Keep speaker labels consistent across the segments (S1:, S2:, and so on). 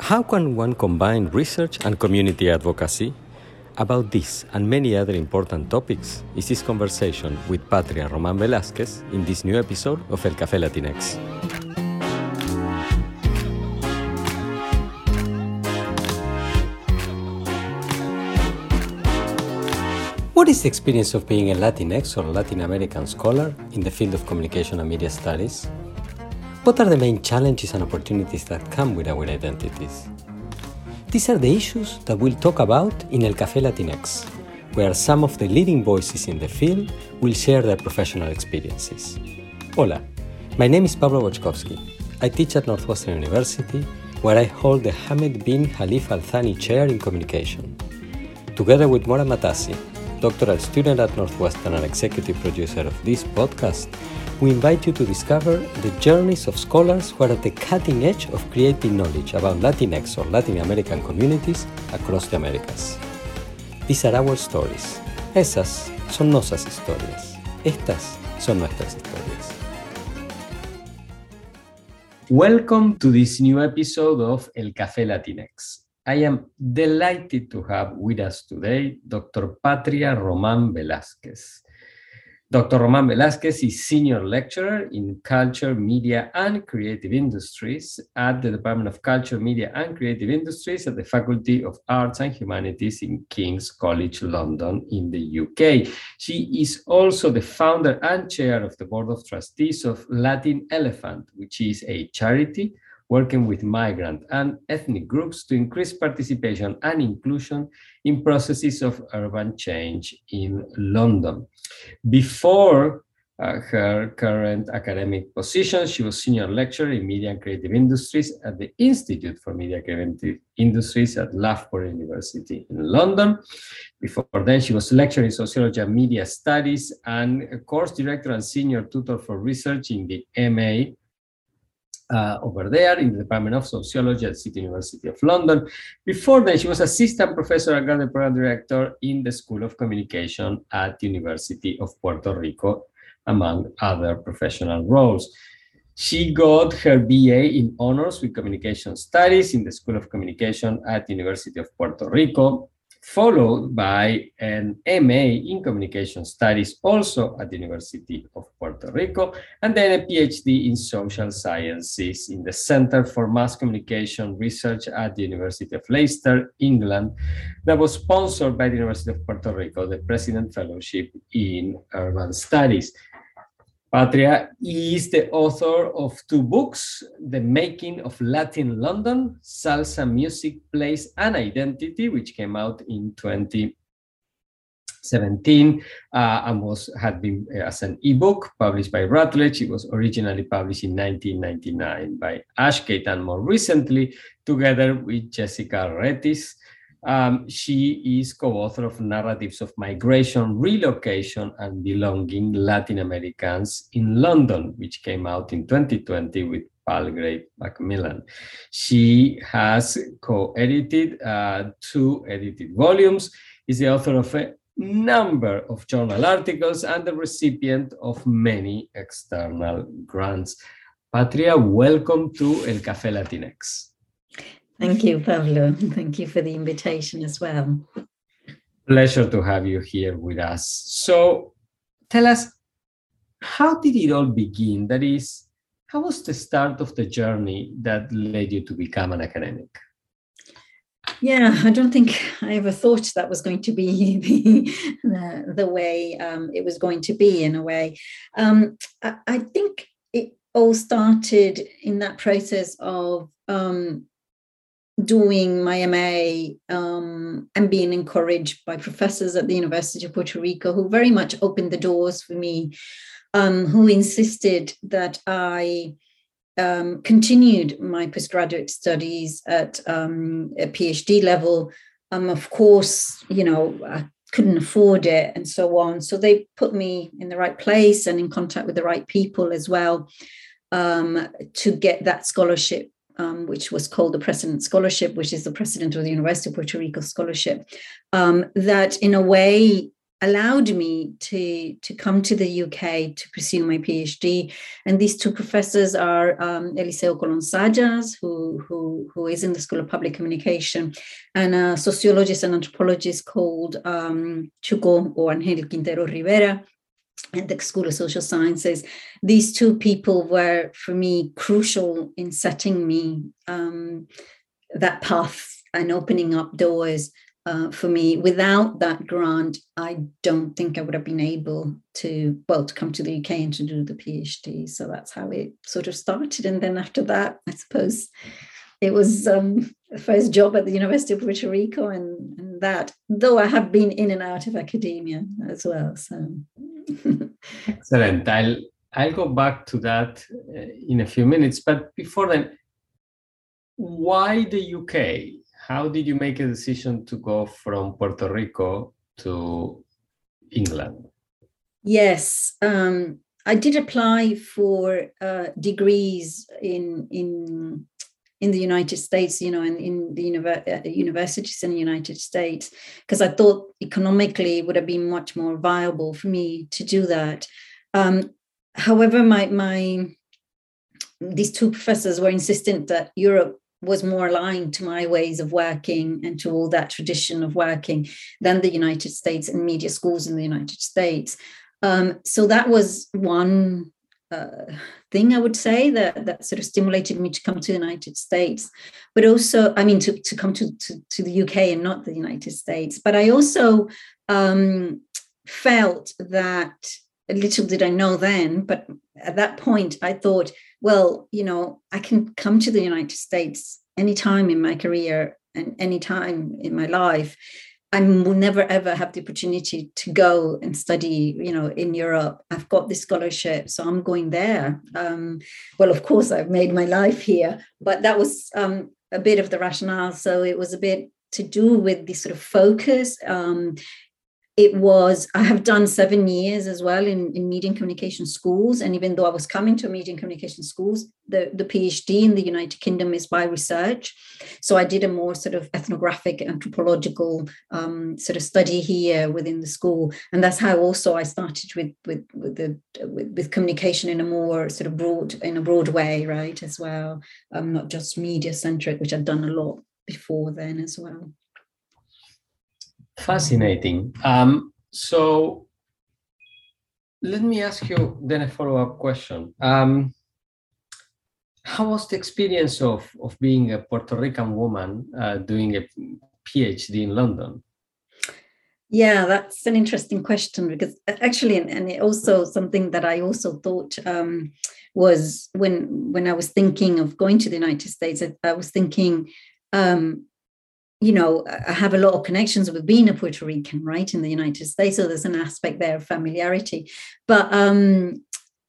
S1: How can one combine research and community advocacy? About this and many other important topics is this conversation with Patria Roman Velázquez in this new episode of El Café Latinx. What is the experience of being a Latinx or Latin American scholar in the field of communication and media studies? What are the main challenges and opportunities that come with our identities? These are the issues that we'll talk about in El Café Latinx, where some of the leading voices in the field will share their professional experiences. Hola, my name is Pablo Boczkowski. I teach at Northwestern University, where I hold the Hamad bin Khalifa Al Thani Chair in Communication. Together with Mora Matassi, doctoral student at Northwestern and executive producer of this podcast, we invite you to discover the journeys of scholars who are at the cutting edge of creating knowledge about Latinx or Latin American communities across the Americas. These are our stories. Esas son nuestras historias. Estas son nuestras historias. Welcome to this new episode of El Café Latinx. I am delighted to have with us today Dr. Patria Roman Velázquez. Dr. Roman Velázquez is Senior Lecturer in Culture, Media, and Creative Industries at the Department of Culture, Media, and Creative Industries at the Faculty of Arts and Humanities in King's College London in the UK. She is also the founder and chair of the Board of Trustees of Latin Elephant, which is a charity working with migrant and ethnic groups to increase participation and inclusion in processes of urban change in London. Before uh, her current academic position, she was senior lecturer in media and creative industries at the Institute for Media and Creative Industries at Loughborough University in London. Before then, she was lecturer in sociology and media studies and course director and senior tutor for research in the MA uh, over there in the Department of Sociology at City University of London. Before then, she was assistant professor and graduate program director in the School of Communication at University of Puerto Rico, among other professional roles. She got her BA in honors with communication studies in the School of Communication at University of Puerto Rico followed by an MA in Communication Studies, also at the University of Puerto Rico, and then a PhD in Social Sciences in the Center for Mass Communication Research at the University of Leicester, England, that was sponsored by the University of Puerto Rico, the President Fellowship in Urban Studies. Patria is the author of two books, The Making of Latin London, Salsa Music, Place and Identity, which came out in 2017 uh, and was had been uh, as an ebook published by Routledge. It was originally published in 1999 by Ashgate and more recently together with Jessica Retis, um, she is co-author of Narratives of Migration, Relocation, and Belonging Latin Americans in London, which came out in 2020 with Palgrave Macmillan. She has co-edited uh, two edited volumes, is the author of a number of journal articles and the recipient of many external grants. Patria, welcome to El Café Latinx.
S2: Thank you, Pablo. Thank you for the invitation as well.
S1: Pleasure to have you here with us. So tell us, how did it all begin? That is, how was the start of the journey that led you to become an academic?
S2: Yeah, I don't think I ever thought that was going to be the, the, the way um, it was going to be, in a way. Um, I, I, think it all started in that process of um, doing my MA um, and being encouraged by professors at the University of Puerto Rico who very much opened the doors for me, um, who insisted that I um, continued my postgraduate studies at um, a PhD level. Um, of course, you know, I couldn't afford it and so on. So they put me in the right place and in contact with the right people as well um, to get that scholarship um, which was called the President Scholarship, which is the president of the University of Puerto Rico Scholarship, um, that in a way allowed me to to come to the UK to pursue my PhD. And these two professors are um, Eliseo Colon Zayas, who, who who is in the School of Public Communication, and a sociologist and anthropologist called um, or Angel Quintero Rivera. At the School of Social Sciences, these two people were, for me, crucial in setting me um, that path and opening up doors uh, for me. Without that grant, I don't think I would have been able to, well, to come to the UK and to do the PhD. So that's how it sort of started. And then after that, I suppose it was um, the first job at the University of Puerto Rico, and, and that, though I have been in and out of academia as well. So
S1: excellent. I'll I'll go back to that uh, in a few minutes, but before then, why the UK? how did you make a decision to go from Puerto Rico to England?
S2: Yes, um, I did apply for uh, degrees in in in the United States, you know, in, in the univer- uh, universities in the United States, because I thought economically it would have been much more viable for me to do that. Um, however, my my these two professors were insistent that Europe was more aligned to my ways of working and to all that tradition of working than the United States and media schools in the United States. Um, so that was one uh, thing I would say that that sort of stimulated me to come to the United States, but also I mean to to come to to, to the UK and not the United States. But I also um, felt that little did I know then, but at that point I thought well, you know, I can come to the United States anytime in my career and anytime in my life. I will never ever have the opportunity to go and study, you know, in Europe. I've got this scholarship, so I'm going there. Um, well, of course, I've made my life here, but that was um, a bit of the rationale. So it was a bit to do with the sort of focus. Um, it was i have done seven years as well in, in media and communication schools. And even though i was coming to media and communication schools the, the phd in the united kingdom is by research. So i did a more sort of ethnographic anthropological um, sort of study here within the school. And that's how also i started with with with the with, with communication in a more sort of broad in a broad way right as well. Um, not just media centric which i've done a lot before then as well
S1: Fascinating. Um, so let me ask you then a follow-up question. Um, how was the experience of, of being a Puerto Rican woman uh, doing a PhD in London?
S2: Yeah, that's an interesting question because actually, and, also something that I also thought um, was when when I was thinking of going to the United States, I, I was thinking, um, you know, I have a lot of connections with being a Puerto Rican, right, in the United States. So there's an aspect there of familiarity. But um,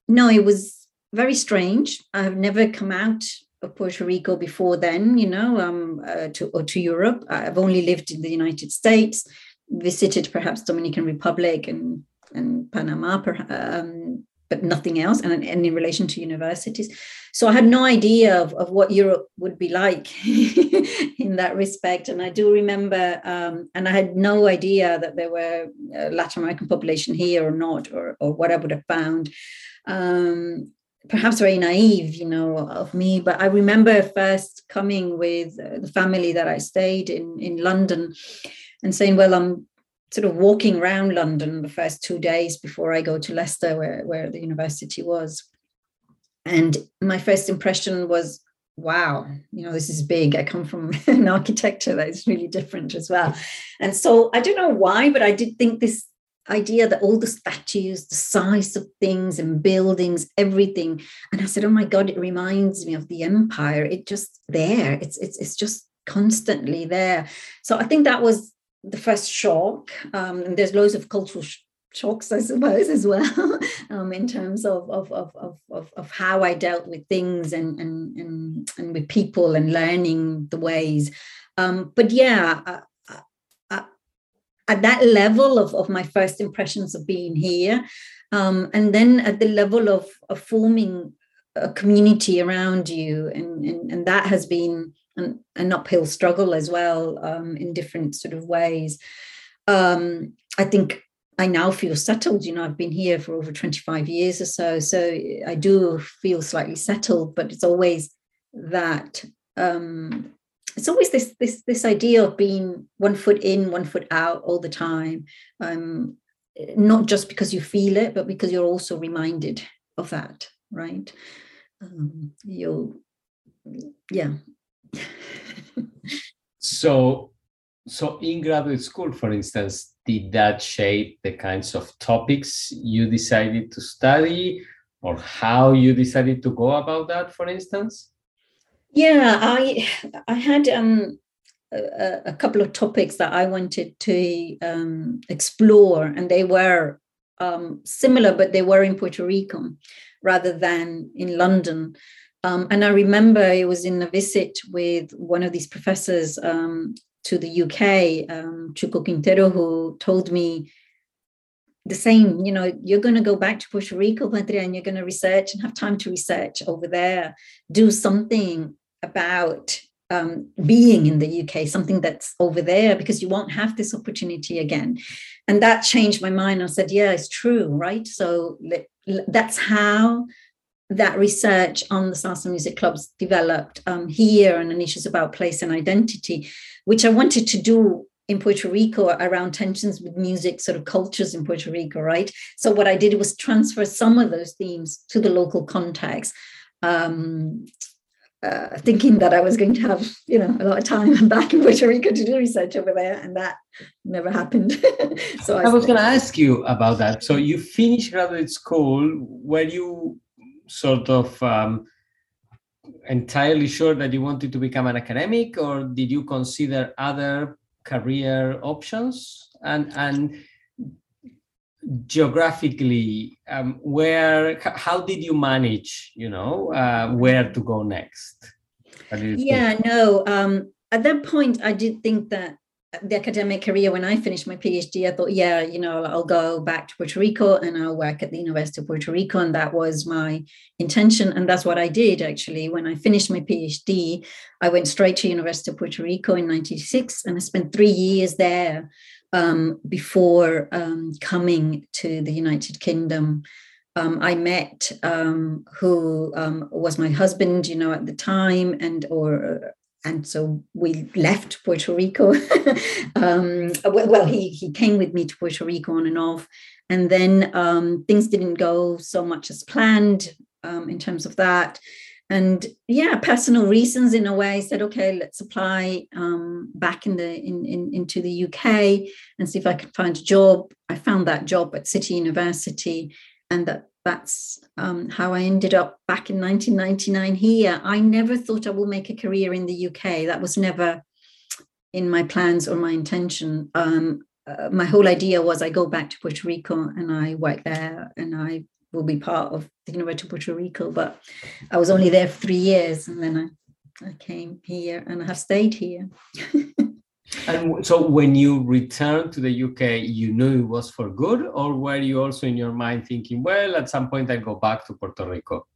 S2: no, it was very strange. I've never come out of Puerto Rico before then, you know, um, uh, to, or to Europe. I've only lived in the United States, visited perhaps Dominican Republic and, and Panama, um, but nothing else, and, and in relation to universities. So I had no idea of, of what Europe would be like in that respect. And I do remember, um, and I had no idea that there were Latin American population here or not, or, or what I would have found. Um, perhaps very naive, you know, of me. But I remember first coming with the family that I stayed in in London, and saying, "Well, I'm sort of walking around London the first two days before I go to Leicester, where, where the university was. And my first impression was, wow, you know, this is big. I come from an architecture that is really different as well. And so I don't know why, but I did think this idea that all the statues, the size of things and buildings, everything. And I said, oh my God, it reminds me of the empire. It just there. It's it's it's just constantly there. So I think that was the first shock. Um, and there's loads of cultural sh- shocks, I suppose, as well, um, in terms of, of, of, of, of how I dealt with things and, and, and, and with people and learning the ways. Um, but yeah, at that level of, of my first impressions of being here, um, and then at the level of, of forming a community around you, and, and, and that has been an, an uphill struggle as well um, in different sort of ways. Um, I think I now feel settled. You know, I've been here for over 25 years or so. So I do feel slightly settled, but it's always that um, it's always this this this idea of being one foot in, one foot out all the time. Um, not just because you feel it, but because you're also reminded of that, right? Um, you'll, yeah.
S1: So, so in graduate school, for instance, did that shape the kinds of topics you decided to study or how you decided to go about that for instance?
S2: Yeah i i had um a, a couple of topics that i wanted to um, explore and they were um, similar but they were in puerto rico rather than in london um, and I remember it was in a visit with one of these professors um, to the UK, um, Chuco Quintero, who told me the same, you know, you're going to go back to Puerto Rico, Patria, and you're going to research and have time to research over there, do something about um, being in the UK, something that's over there, because you won't have this opportunity again. And that changed my mind. I said, yeah, it's true, right? So that's how that research on the salsa music clubs developed um, here and issues about place and identity, which I wanted to do in Puerto Rico around tensions with music, sort of cultures in Puerto Rico, right? So what I did was transfer some of those themes to the local context. Um, uh, thinking that I was going to have, you know, a lot of time back in Puerto Rico to do research over there, and that never happened.
S1: so I, I was going to ask you about that. So you finished graduate school. Were you sort of um, entirely sure that you wanted to become an academic, or did you consider other career options? And and geographically, um, where how did you manage? You know, uh, where to go next?
S2: Yeah, think? no. Um, at that point, I did think that the academic career when I finished my PhD, I thought, yeah, you know, I'll go back to Puerto Rico and I'll work at the University of Puerto Rico. And that was my intention. And that's what I did actually. When I finished my PhD, I went straight to the University of Puerto Rico in 96 and I spent three years there um, before um, coming to the United Kingdom. Um, I met um, who um, was my husband, you know, at the time, and or and so we left Puerto Rico. um, well, he he came with me to Puerto Rico on and off, and then um, things didn't go so much as planned um, in terms of that. And yeah, personal reasons in a way said, okay, let's apply um, back in the in, in into the UK and see if I could find a job. I found that job at City University, and that that's um, how I ended up back in 1999 here. I never thought I will make a career in the UK. That was never in my plans or my intention. Um, uh, my whole idea was I go back to Puerto Rico and I work there and I will be part of the University of Puerto Rico. But I was only there for three years and then I, I came here and I have stayed here.
S1: And so when you returned to the UK, you knew it was for good, or were you also in your mind thinking, well, at some point I'll go back to Puerto Rico?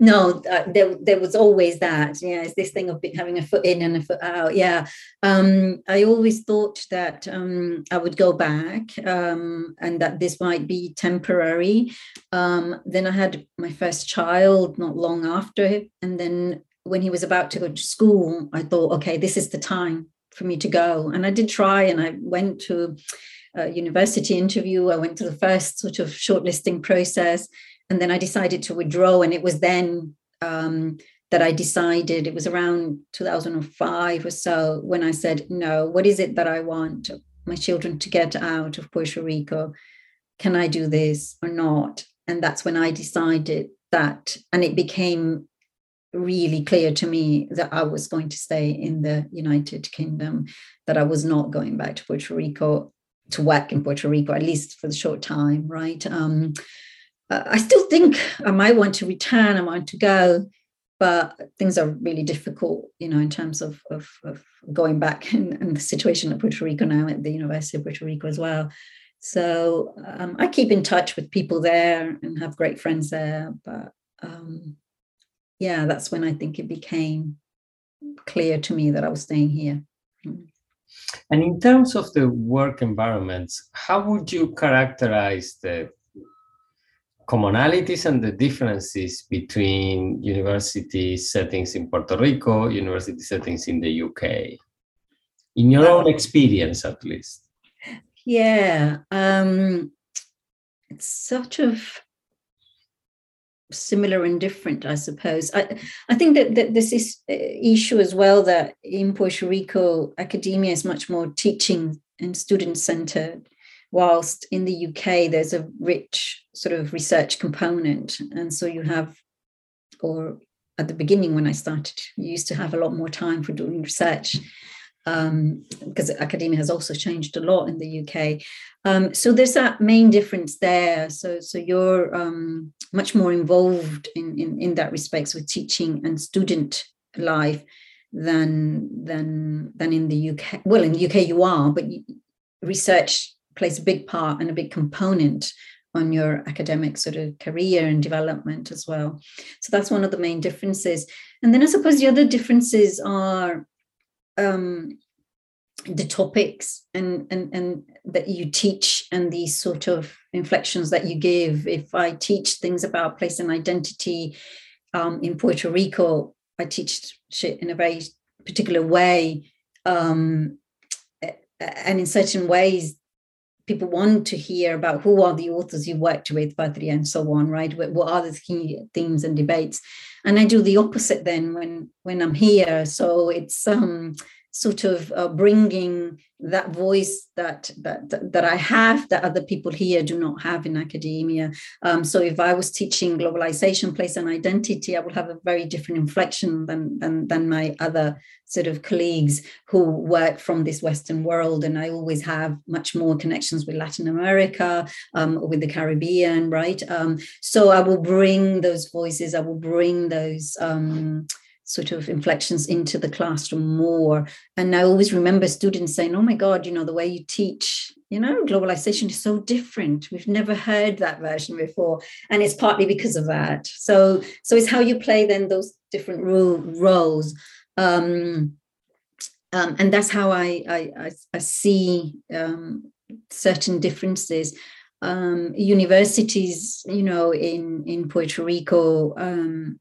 S2: No, uh, there, there was always that. Yeah, it's this thing of having a foot in and a foot out. Yeah. Um, I always thought that um, I would go back um, and that this might be temporary. Um, then I had my first child not long after. And then when he was about to go to school, I thought, okay, this is the time for me to go. And I did try, and I went to a university interview. I went to the first sort of shortlisting process, and then I decided to withdraw. And it was then um, that I decided, it was around 2005 or so, when I said, no, what is it that I want my children to get out of Puerto Rico? Can I do this or not? And that's when I decided that, and it became really clear to me that I was going to stay in the United Kingdom, that I was not going back to Puerto Rico to work in Puerto Rico, at least for the short time, right? Um, I still think I might want to return, I might want to go, but things are really difficult, you know, in terms of, of, of going back and, and, the situation at Puerto Rico now at the University of Puerto Rico as well. So um, I keep in touch with people there and have great friends there, but um, yeah, that's when I think it became clear to me that I was staying here.
S1: And in terms of the work environments, how would you characterize the commonalities and the differences between university settings in Puerto Rico, university settings in the UK? In your own experience, at least.
S2: Yeah, um, it's sort of similar and different, I suppose. I, I think that, that this is uh, issue as well that in Puerto Rico, academia is much more teaching and student centered, whilst in the UK, there's a rich sort of research component. And so you have, or at the beginning when I started, you used to have a lot more time for doing research um, because academia has also changed a lot in the UK. Um, so there's that main difference there. So so you're um, much more involved in, in in that respects with teaching and student life than than than in the UK. Well, in the UK you are, but research plays a big part and a big component on your academic sort of career and development as well. So that's one of the main differences. And then I suppose the other differences are um, the topics and, and and that you teach and these sort of inflections that you give. If i teach things about place and identity um, in puerto rico i teach shit in a very particular way um, and in certain ways people want to hear about who are the authors you worked with patria and so on right? What are the key themes and debates? And i do the opposite then when when i'm here. So it's um sort of uh, bringing that voice that, that that I have that other people here do not have in academia. Um, so if I was teaching globalization, place, and identity, I would have a very different inflection than than, than my other sort of colleagues who work from this Western world. And I always have much more connections with Latin America, um, with the Caribbean, right? Um, so I will bring those voices. I will bring those. Um, sort of inflections into the classroom more. And I always remember students saying, Oh my God, you know, the way you teach, you know, globalization is so different. We've never heard that version before. And it's partly because of that. So, so it's how you play then those different ro- roles. Um, um, and that's how I, I, I see um, certain differences. Um, universities, you know, in in Puerto Rico, um,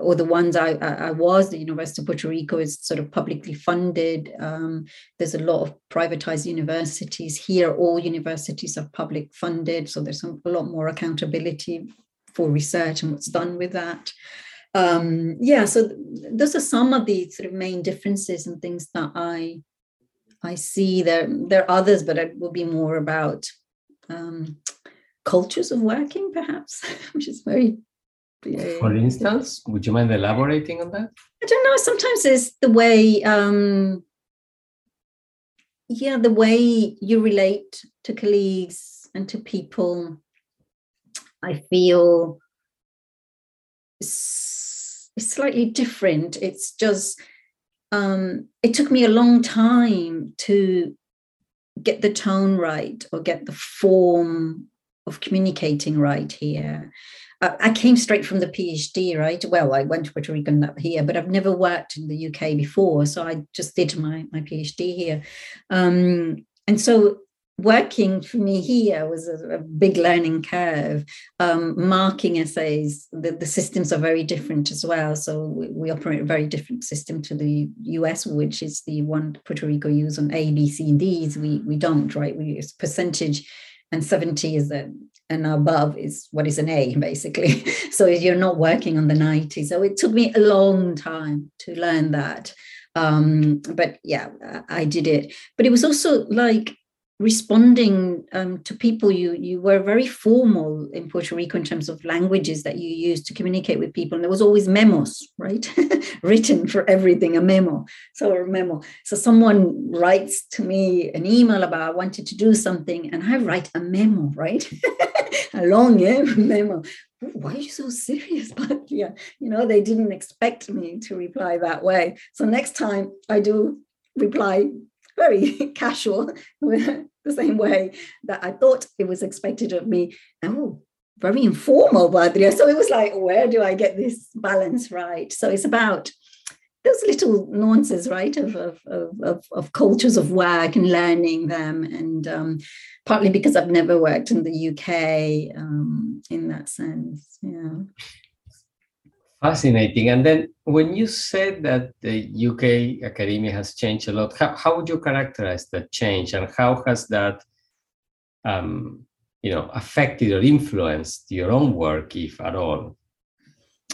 S2: or the ones I, I, was, the University of Puerto Rico is sort of publicly funded. Um, there's a lot of privatized universities here. All universities are public funded, so there's a lot more accountability for research and what's done with that. Um, yeah, so those are some of the sort of main differences and things that I I see. There there are others, but it will be more about um, cultures of working, perhaps, which is very
S1: for instance, would you mind elaborating on that?
S2: I don't know. Sometimes it's the way, um, yeah, the way you relate to colleagues and to people. I feel it's, it's slightly different. It's just um, it took me a long time to get the tone right or get the form of communicating right here. I came straight from the PhD, right? Well, I went to Puerto Rico and here, but I've never worked in the UK before. So I just did my, my PhD here. Um, and so working for me here was a, a big learning curve. Um, marking essays, the, the systems are very different as well. So we, we, operate a very different system to the US, which is the one Puerto Rico use on A, B, C, and D's. We, we don't, right? We use percentage and 70 is a and above is what is an A basically. so you're not working on the 90. So it took me a long time to learn that. Um, but yeah, I did it. But it was also like responding um, to people you you were very formal in puerto rico in terms of languages that you used to communicate with people and there was always memos right written for everything a memo so a memo so someone writes to me an email about i wanted to do something and i write a memo right a long yeah, memo why are you so serious but yeah you know they didn't expect me to reply that way so next time i do reply very casual the same way that I thought it was expected of me. Oh, very informal, Patria. So it was like, where do I get this balance right? So it's about those little nuances, right, of, of, of, of, cultures of work and learning them. And um, partly because I've never worked in the UK um, in that sense. Yeah.
S1: Fascinating. And then when you said that the UK academia has changed a lot, how, how would you characterize that change and how has that um, you know, affected or influenced your own work, if at all?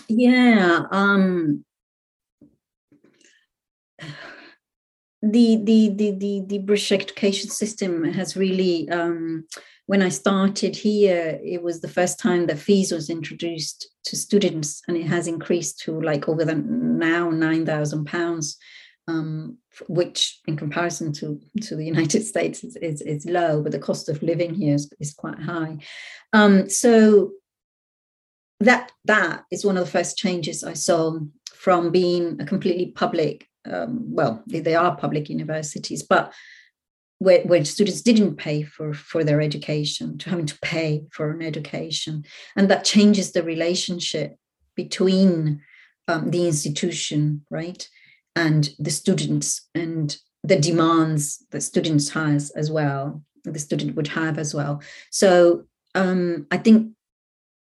S2: Yeah. Um, the, the, the, the, the British education system has really um, when I started here, it was the first time that fees was introduced to students, and it has increased to like over the now nine thousand pounds, um, which in comparison to to the United States is, is, is low, but the cost of living here is, is quite high. Um, so that that is one of the first changes I saw from being a completely public. Um, well, they are public universities, but where, where students didn't pay for, for their education to having to pay for an education. And that changes the relationship between um, the institution, right, and the students and the demands that students has as well, the student would have as well. So um, I think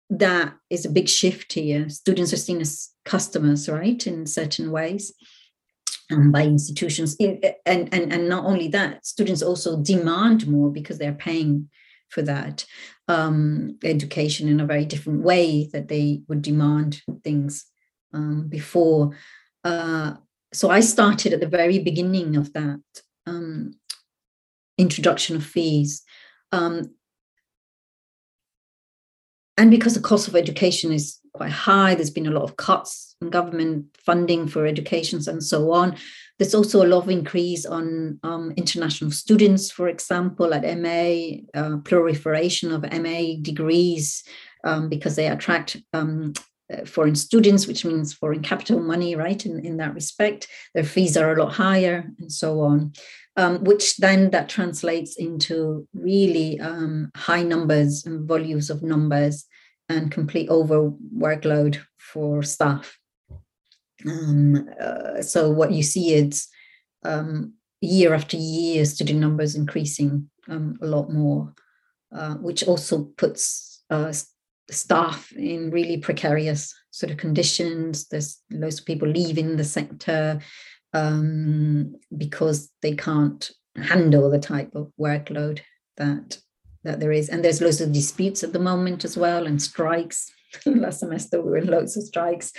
S2: that is a big shift here. Students are seen as customers, right, in certain ways um, by institutions. And, and, and not only that, students also demand more because they're paying for that um, education in a very different way that they would demand things um, before. Uh, so I started at the very beginning of that um, introduction of fees. Um, and because the cost of education is quite high. There's been a lot of cuts in government funding for educations and so on. There's also a lot of increase on um, international students, for example, at MA, uh, proliferation of MA degrees um, because they attract um, foreign students, which means foreign capital money, right? In, in that respect, their fees are a lot higher and so on. Um, which then that translates into really um, high numbers and volumes of numbers and complete over workload for staff. Um, uh, so what you see is um, year after year, student numbers increasing um, a lot more, uh, which also puts uh, staff in really precarious sort of conditions. There's lots of people leaving the sector um, because they can't handle the type of workload that that there is. And there's loads of disputes at the moment as well, and strikes. Last semester we were in loads of strikes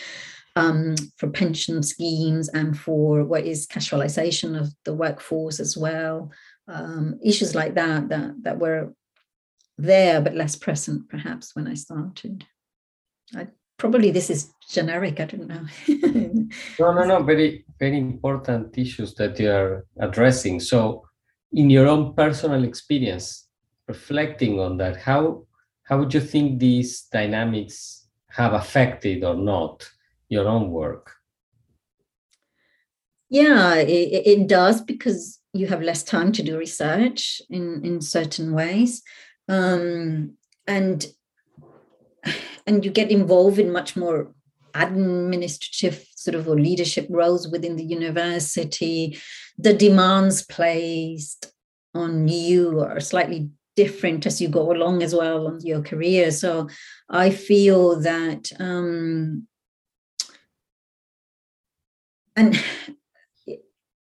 S2: um, for pension schemes and for what is casualization of the workforce as well. Um, issues like that that that were there but less present perhaps when I started. I, probably this is generic. I don't know.
S1: no, no, no. Very, very important issues that you are addressing. So, in your own personal experience, reflecting on that, how how would you think these dynamics have affected or not your own work?
S2: Yeah, it, it does because you have less time to do research in in certain ways, um, and and you get involved in much more administrative sort of or leadership roles within the university. The demands placed on you are slightly different as you go along as well on your career. So I feel that, um, and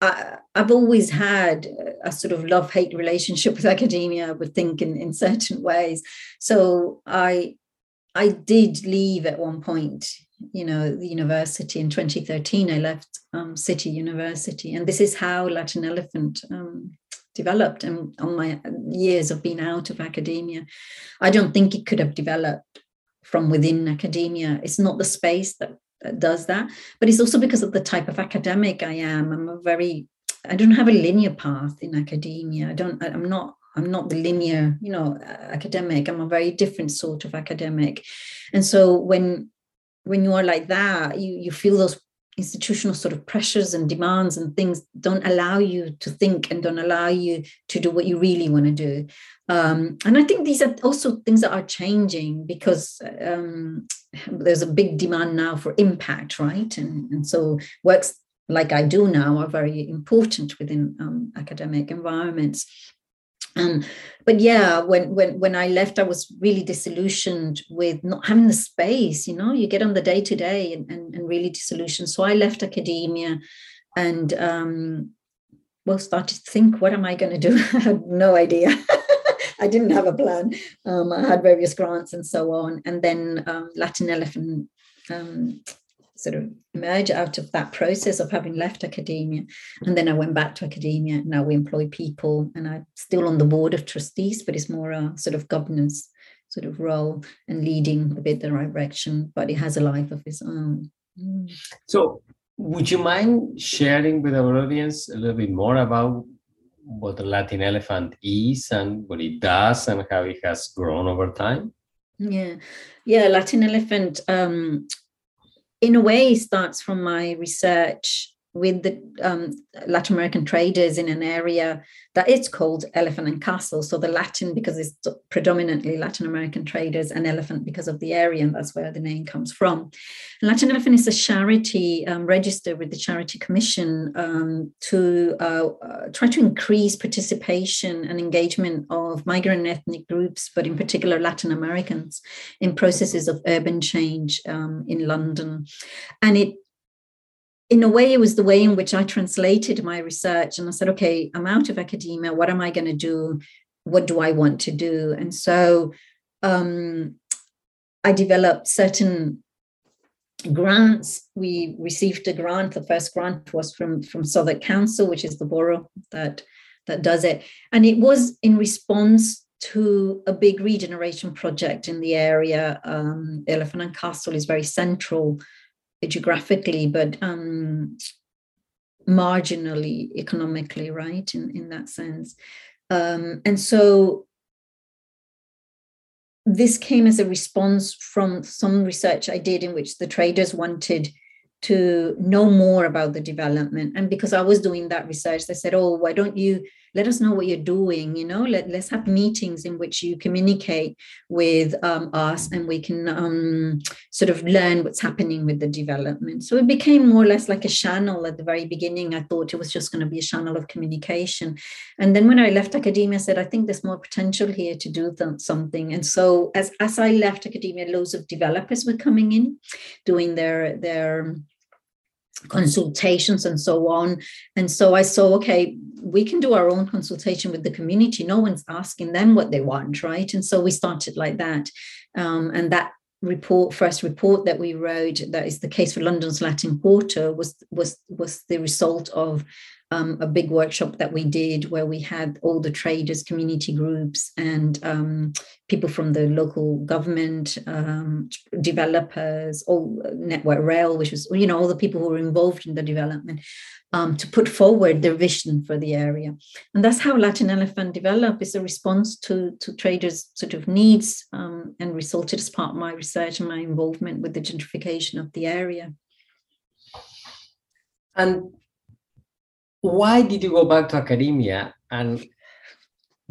S2: I, have always had a sort of love hate relationship with academia, I would think, in, in certain ways. So I, I did leave at one point, you know, the university in 2013. I left um, City University, and this is how Latin Elephant um, developed and on my years of being out of academia. I don't think it could have developed from within academia. It's not the space that, that does that but it's also because of the type of academic i am. I'm a very i don't have a linear path in academia. I don't i'm not i'm not the linear you know academic. I'm a very different sort of academic. And so when when you are like that you you feel those institutional sort of pressures and demands and things don't allow you to think and don't allow you to do what you really want to do. Um, and I think these are also things that are changing because um, there's a big demand now for impact, right? And, and so works like I do now, are very important within um, academic environments. Um, but yeah, when when when I left, I was really disillusioned with not having the space. You know, you get on the day to day and and really disillusioned. So I left academia, and um, well, started to think, what am I going to do? I had no idea. I didn't have a plan. Um, I had various grants and so on, and then um, Latin Elephant um, sort of emerge out of that process of having left academia. And then I went back to academia. Now we employ people, and I'm still on the board of trustees, but it's more a sort of governance sort of role and leading a bit the right direction, but it has a life of its own.
S1: Mm. So, would you mind sharing with our audience a little bit more about what the Latin elephant is and what it does and how it has grown over time?
S2: Yeah, yeah, Latin elephant um, in a way starts from my research with the um, Latin American traders in an area that it's called Elephant and Castle. So the Latin because it's predominantly Latin American traders, and Elephant because of the area, and that's where the name comes from. Latin Elephant is a charity um, registered with the Charity Commission um, to uh, uh, try to increase participation and engagement of migrant ethnic groups, but in particular Latin Americans, in processes of urban change um, in London. And it in a way, it was the way in which I translated my research. And I said, okay, I'm out of academia. What am I going to do? What do I want to do? And so um, I developed certain grants. We received a grant. The first grant was from, from Southwark Council, which is the borough that, that does it. And it was in response to a big regeneration project in the area. Um, Elephant and Castle is very central geographically, but um, marginally economically, right? In, in that sense. Um, and so this came as a response from some research I did in which the traders wanted to know more about the development. And because I was doing that research, they said, Oh, why don't you let us know what you're doing you know Let, let's have meetings in which you communicate with um, us and we can um, sort of learn what's happening with the development. So it became more or less like a channel at the very beginning. I thought it was just going to be a channel of communication. And then when i left academia i said i think there's more potential here to do th- something. And so as as i left academia loads of developers were coming in doing their their consultations and so on. And so I saw, okay, we can do our own consultation with the community. No one's asking them what they want, right? And so we started like that. Um, and that report first report that we wrote that is the case for london's latin quarter was was was the result of um, a big workshop that we did where we had all the traders, community groups, and um, people from the local government, um, developers, all Network Rail, which was you know all the people who were involved in the development, um, to put forward their vision for the area, and that's how Latin Elephant developed. Is a response to to traders' sort of needs, um, and resulted as part of my research and my involvement with the gentrification of the area.
S1: And why did you go back to academia? And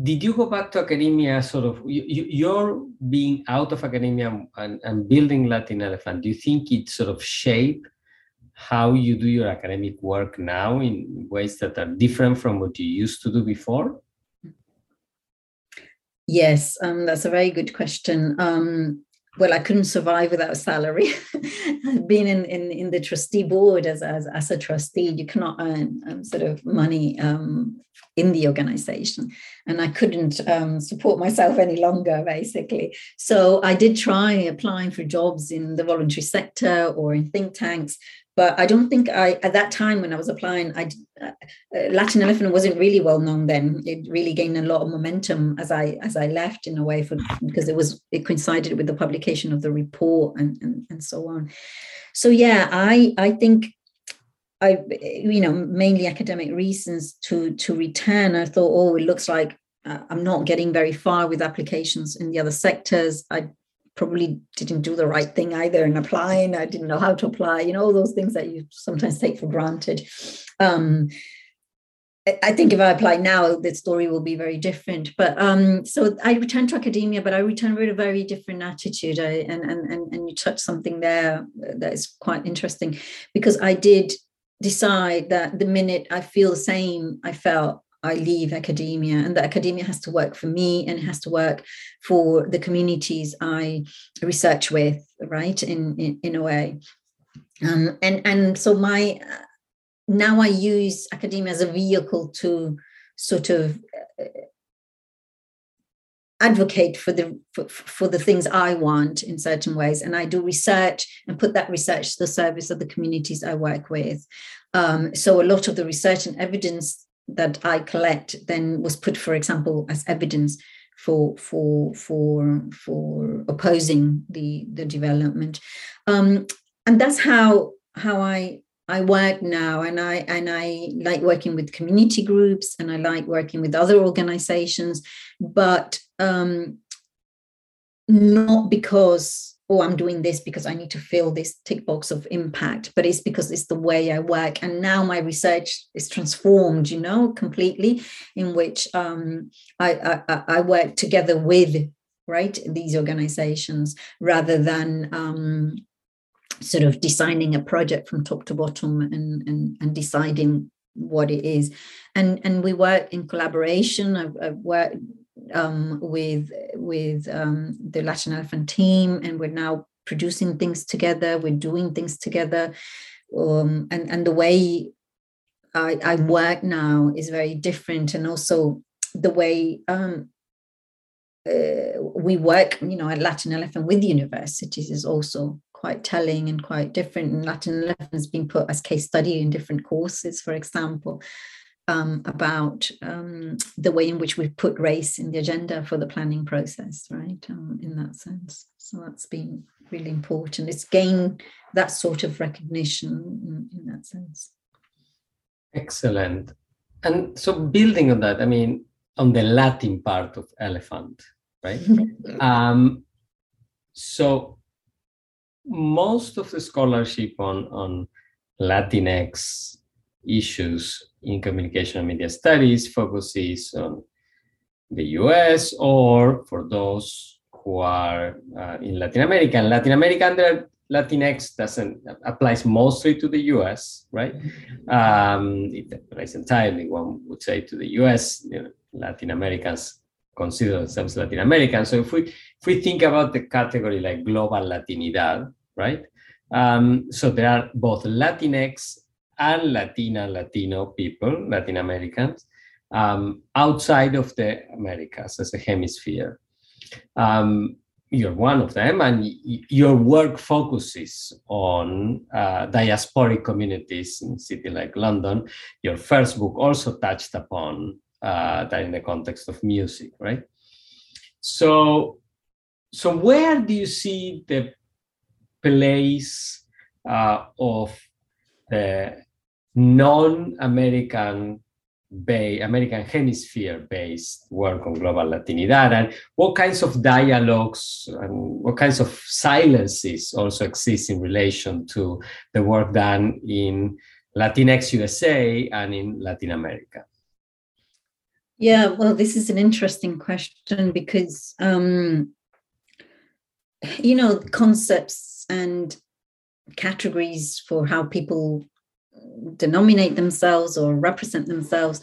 S1: did you go back to academia sort of you, you're being out of academia and, and building latin elephant. Do you think it sort of shape how you do your academic work now in ways that are different from what you used to do before?
S2: Yes um, that's a very good question. Um, well, I couldn't survive without a salary. Being in, in, in the trustee board as, as, as a trustee, you cannot earn um, sort of money um, in the organization. And I couldn't um, support myself any longer, basically. So I did try applying for jobs in the voluntary sector or in think tanks, but I don't think I at that time when I was applying, I uh, Latin Elephant wasn't really well known then. It really gained a lot of momentum as I as I left in a way for because it was it coincided with the publication of the report and and, and so on. So yeah, I I think I you know mainly academic reasons to to return. I thought, oh, it looks like uh, I'm not getting very far with applications in the other sectors. I probably didn't do the right thing either in applying. I didn't know how to apply, you know, all those things that you sometimes take for granted. Um, I think if I apply now, the story will be very different. But um, so I returned to academia, but I returned with a very different attitude. I, and, and, and, and you touched something there that is quite interesting because I did decide that the minute I feel the same I felt I leave academia and that academia has to work for me and has to work for the communities I research with, right? In in, in a way. Um, and and so my uh, now I use academia as a vehicle to sort of uh, advocate for the for, for, the things I want in certain ways, and I do research and put that research to the service of the communities I work with. Um, so a lot of the research and evidence that I collect then was put, for example, as evidence for for for for opposing the the development, um, and that's how how I I work now, and I and I like working with community groups, and I like working with other organizations, but um, not because oh, I'm doing this because I need to fill this tick box of impact, but it's because it's the way I work. And now my research is transformed, you know, completely, in which um, I, I, I work together with right these organizations rather than um, sort of designing a project from top to bottom and, and, and deciding what it is. And, and we work in collaboration. I've, I've worked um, with with um, the Latin Elephant team, and we're now producing things together. We're doing things together, um, and and the way I, I, work now is very different, and also the way um, uh, we work, you know, at Latin Elephant with universities is also quite telling and quite different. And Latin Elephant has been put as case study in different courses, for example um, about um, the way in which we put race in the agenda for the planning process, right? Um, in that sense. So that's been really important. It's gained that sort of recognition in, in that sense.
S1: Excellent. And so building on that, I mean, on the Latin part of elephant, right? um, so most of the scholarship on on Latinx issues in communication and media studies focuses on the US or for those who are uh, in Latin America. And Latin America under Latinx doesn't applies mostly to the US, right? Um, it applies entirely, one would say, to the US. You know, Latin Americans consider themselves Latin American. So if we if we think about the category like global Latinidad, right? Um, so there are both Latinx and Latina, Latino people, Latin Americans, um, outside of the Americas as a hemisphere. Um, you're one of them, and your work focuses on uh, diasporic communities in a city like London. Your first book also touched upon uh, that in the context of music, right? So, so where do you see the place uh, of the non-American Bay, American hemisphere based work on global Latinidad and what kinds of dialogues and what kinds of silences also exist in relation to the work done in Latinx USA and in Latin America?
S2: Yeah, well, this is an interesting question because, um, you know, concepts and categories for how people denominate themselves or represent themselves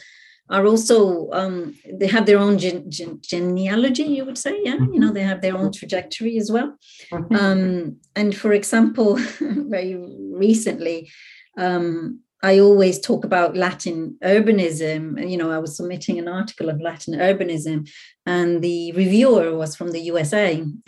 S2: are also um, they have their own gen- gen- genealogy you would say yeah you know mm-hmm. they have their own trajectory as well mm-hmm. um, and for example very recently um, I always talk about Latin urbanism. You know, I was submitting an article of Latin urbanism, and the reviewer was from the USA.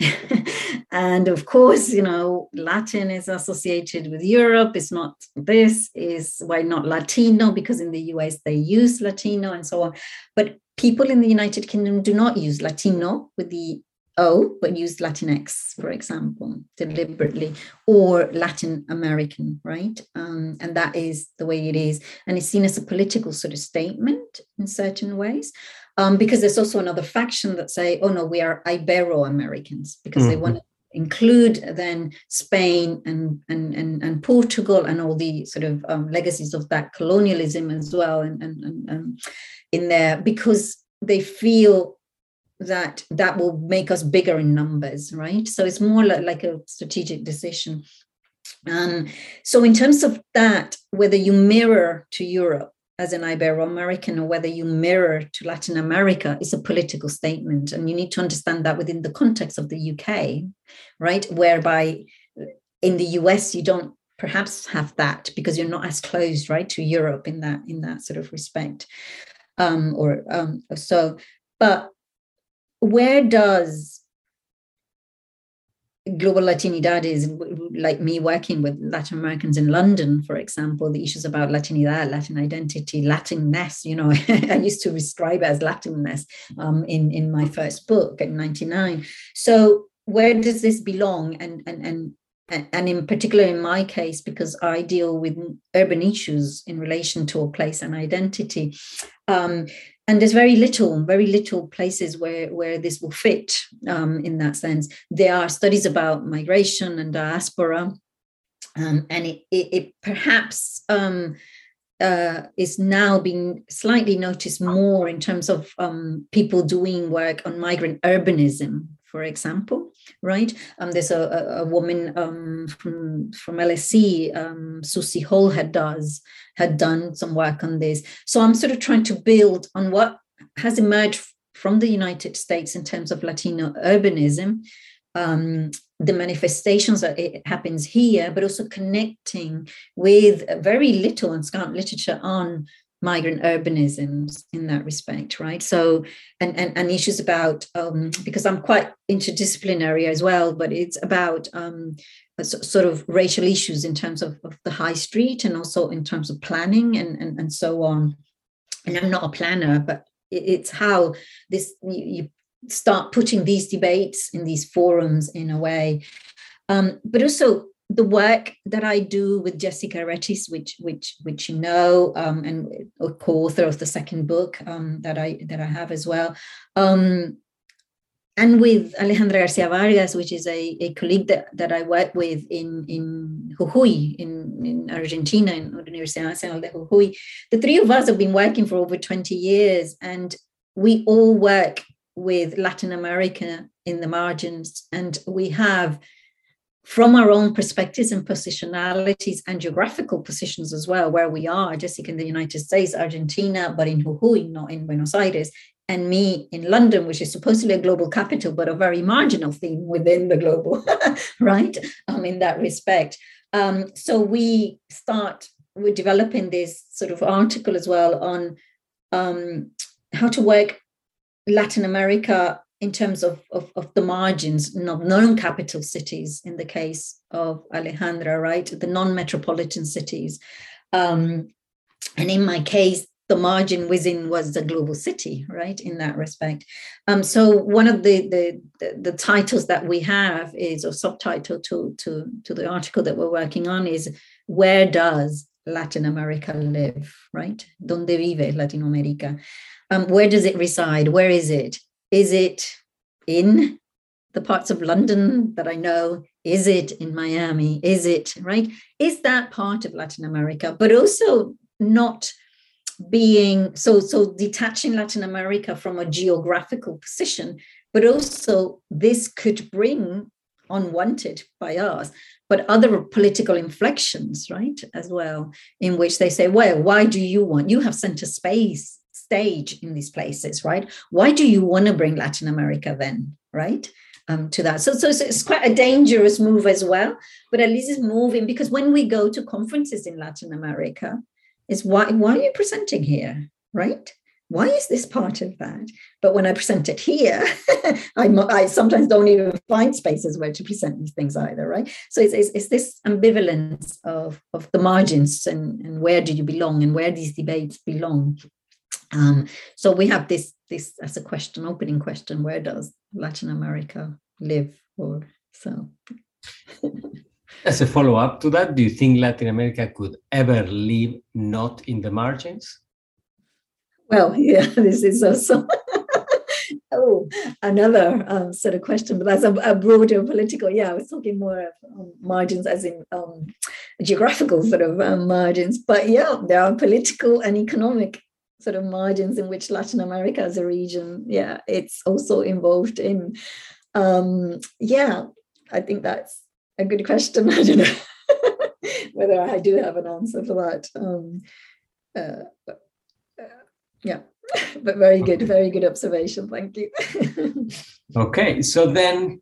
S2: and of course, you know, Latin is associated with Europe. It's not this, is why not Latino, because in the US they use Latino and so on. But people in the United Kingdom do not use Latino with the O, but use Latinx, for example, deliberately, or Latin American, right? Um, and that is the way it is. And it's seen as a political sort of statement in certain ways. Um, because there's also another faction that say, oh no, we are Ibero Americans, because mm-hmm. they want to include then Spain and, and, and, and Portugal and all the sort of um, legacies of that colonialism as well and, and, and um, in there, because they feel that that will make us bigger in numbers right? So it's more like, like a strategic decision. Um, so, in terms of that, whether you mirror to Europe as an Ibero-American or whether you mirror to Latin America is a political statement, and you need to understand that within the context of the UK, right? Whereby in the US you don't perhaps have that because you're not as close, right, to Europe in that in that sort of respect, um, or um, so. But where does global Latinidad is like me working with Latin Americans in London, for example, the issues about Latinidad, Latin identity, Latinness, you know, I used to describe as Latinness um, in, in my first book in 99. So where does this belong? And, and, and and in particular in my case because i deal with urban issues in relation to a place and identity um, and there's very little very little places where where this will fit um, in that sense. There are studies about migration and diaspora um, and it, it, it perhaps um, uh, is now being slightly noticed more in terms of um, people doing work on migrant urbanism for example, right? Um, there's a, a, woman um, from from LSE, um, Susie Hall, had does had done some work on this. So I'm sort of trying to build on what has emerged from the United States in terms of Latino urbanism, um, the manifestations that it happens here, but also connecting with very little and scant literature on migrant urbanisms in that respect right? So and and, and issues about um, because i'm quite interdisciplinary as well but it's about um, sort of racial issues in terms of, of, the high street and also in terms of planning and, and and so on. And i'm not a planner but it's how this you start putting these debates in these forums in a way. Um, but also the work that I do with Jessica Retis, which which which you know, um, and co-author of the second book um, that I that I have as well, um, and with Alejandra Garcia Vargas, which is a, a colleague that, that I work with in in Jujuy in, in Argentina in Universidad Nacional de Jujuy. The three of us have been working for over twenty years, and we all work with Latin America in the margins, and we have from our own perspectives and positionalities and geographical positions as well, where we are, Jessica in the United States, Argentina, but in Jujuy, not in Buenos Aires, and me in London, which is supposedly a global capital, but a very marginal theme within the global, right? Um, in that respect. Um, so we start, we're developing this sort of article as well on um, how to work Latin America in terms of, of, of the margins, not non-capital cities in the case of Alejandra, right? The non-metropolitan cities. Um, and in my case, the margin within was the global city, right? In that respect. Um, so one of the, the, the the titles that we have is, or subtitle to to to the article that we're working on is where does Latin America live, right? Donde vive Latinoamérica? Um, where does it reside? Where is it? Is it in the parts of London that I know? Is it in Miami? Is it, right? Is that part of Latin America? But also not being so so detaching Latin America from a geographical position, but also this could bring unwanted by us, but other political inflections, right, as well, in which they say, well, why do you want? You have center space stage in these places, right? Why do you want to bring Latin America then, right? Um, to that. So, so, so it's quite a dangerous move as well, but at least it's moving because when we go to conferences in Latin America, is why why are you presenting here, right? Why is this part of that? But when I present it here, I, I, sometimes don't even find spaces where to present these things either, right? So it's, it's, it's, this ambivalence of, of the margins and, and where do you belong and where these debates belong um, so we have this this as a question, opening question: Where does Latin America live? Or so.
S1: as a follow up to that, do you think Latin America could ever live not in the margins?
S2: Well, yeah, this is also. oh, another um, sort of question, but that's a, a, broader political. Yeah, I was talking more of um, margins as in um, geographical sort of um, margins. But yeah, there are political and economic sort of margins in which Latin America as a region, yeah, it's also involved in. Um, yeah, I think that's a good question. I don't know. whether I do have an answer for that. Um, uh, uh, yeah, but very good, very good observation. Thank you.
S1: okay, so then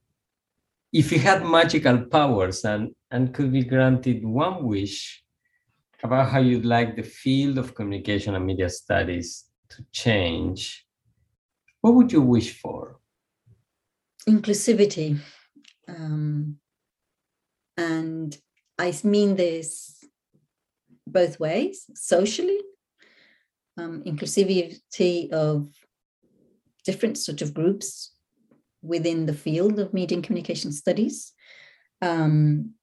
S1: if you had magical powers and, and could be granted one wish about how you'd like the field of communication and media studies to change, what would you wish for?
S2: Inclusivity. Um, and I mean this both ways socially, um, inclusivity of different sort of groups within the field of media and communication studies. Um,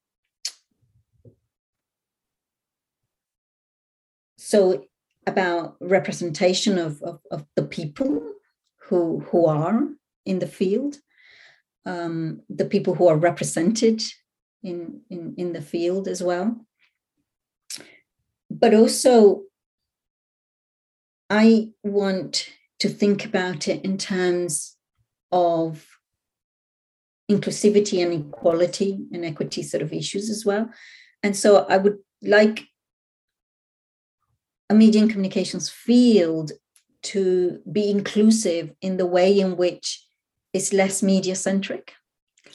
S2: so about representation of, of, of, the people who, who are in the field, um, the people who are represented in, in, in the field as well. But also, I want to think about it in terms of inclusivity and equality and equity sort of issues as well. And so I would like a media and communications field to be inclusive in the way in which it's less media centric.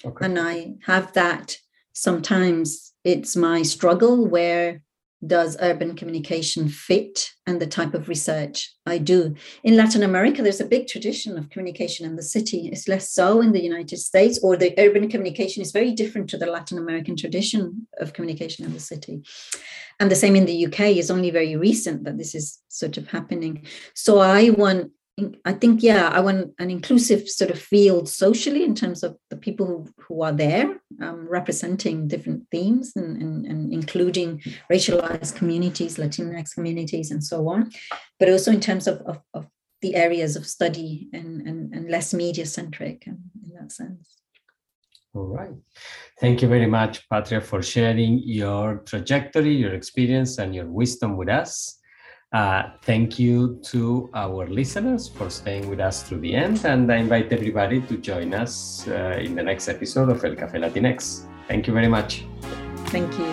S2: Okay. And I have that sometimes it's my struggle where does urban communication fit and the type of research I do. In Latin America, there's a big tradition of communication in the city. It's less so in the United States, or the urban communication is very different to the Latin American tradition of communication in the city. And the same in the UK is only very recent that this is sort of happening. So I want I think, yeah, I want an inclusive sort of field socially in terms of the people who, who are there um, representing different themes and, and, and, including racialized communities, Latinx communities, and so on, but also in terms of, of, of the areas of study and, and, and less media centric in, in that sense.
S1: All right. Thank you very much, Patria, for sharing your trajectory, your experience, and your wisdom with us. Uh, thank you to our listeners for staying with us through the end, and I invite everybody to join us uh, in the next episode of El Café Latinx. Thank you very much.
S2: Thank you.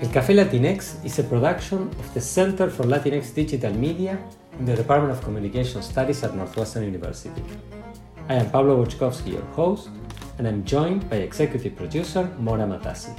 S1: El Café Latinx is a production of the Center for Latinx Digital Media in the Department of Communication Studies at Northwestern University. I am Pablo Boczkowski, your host, and I'm joined by executive producer Mora Matassi.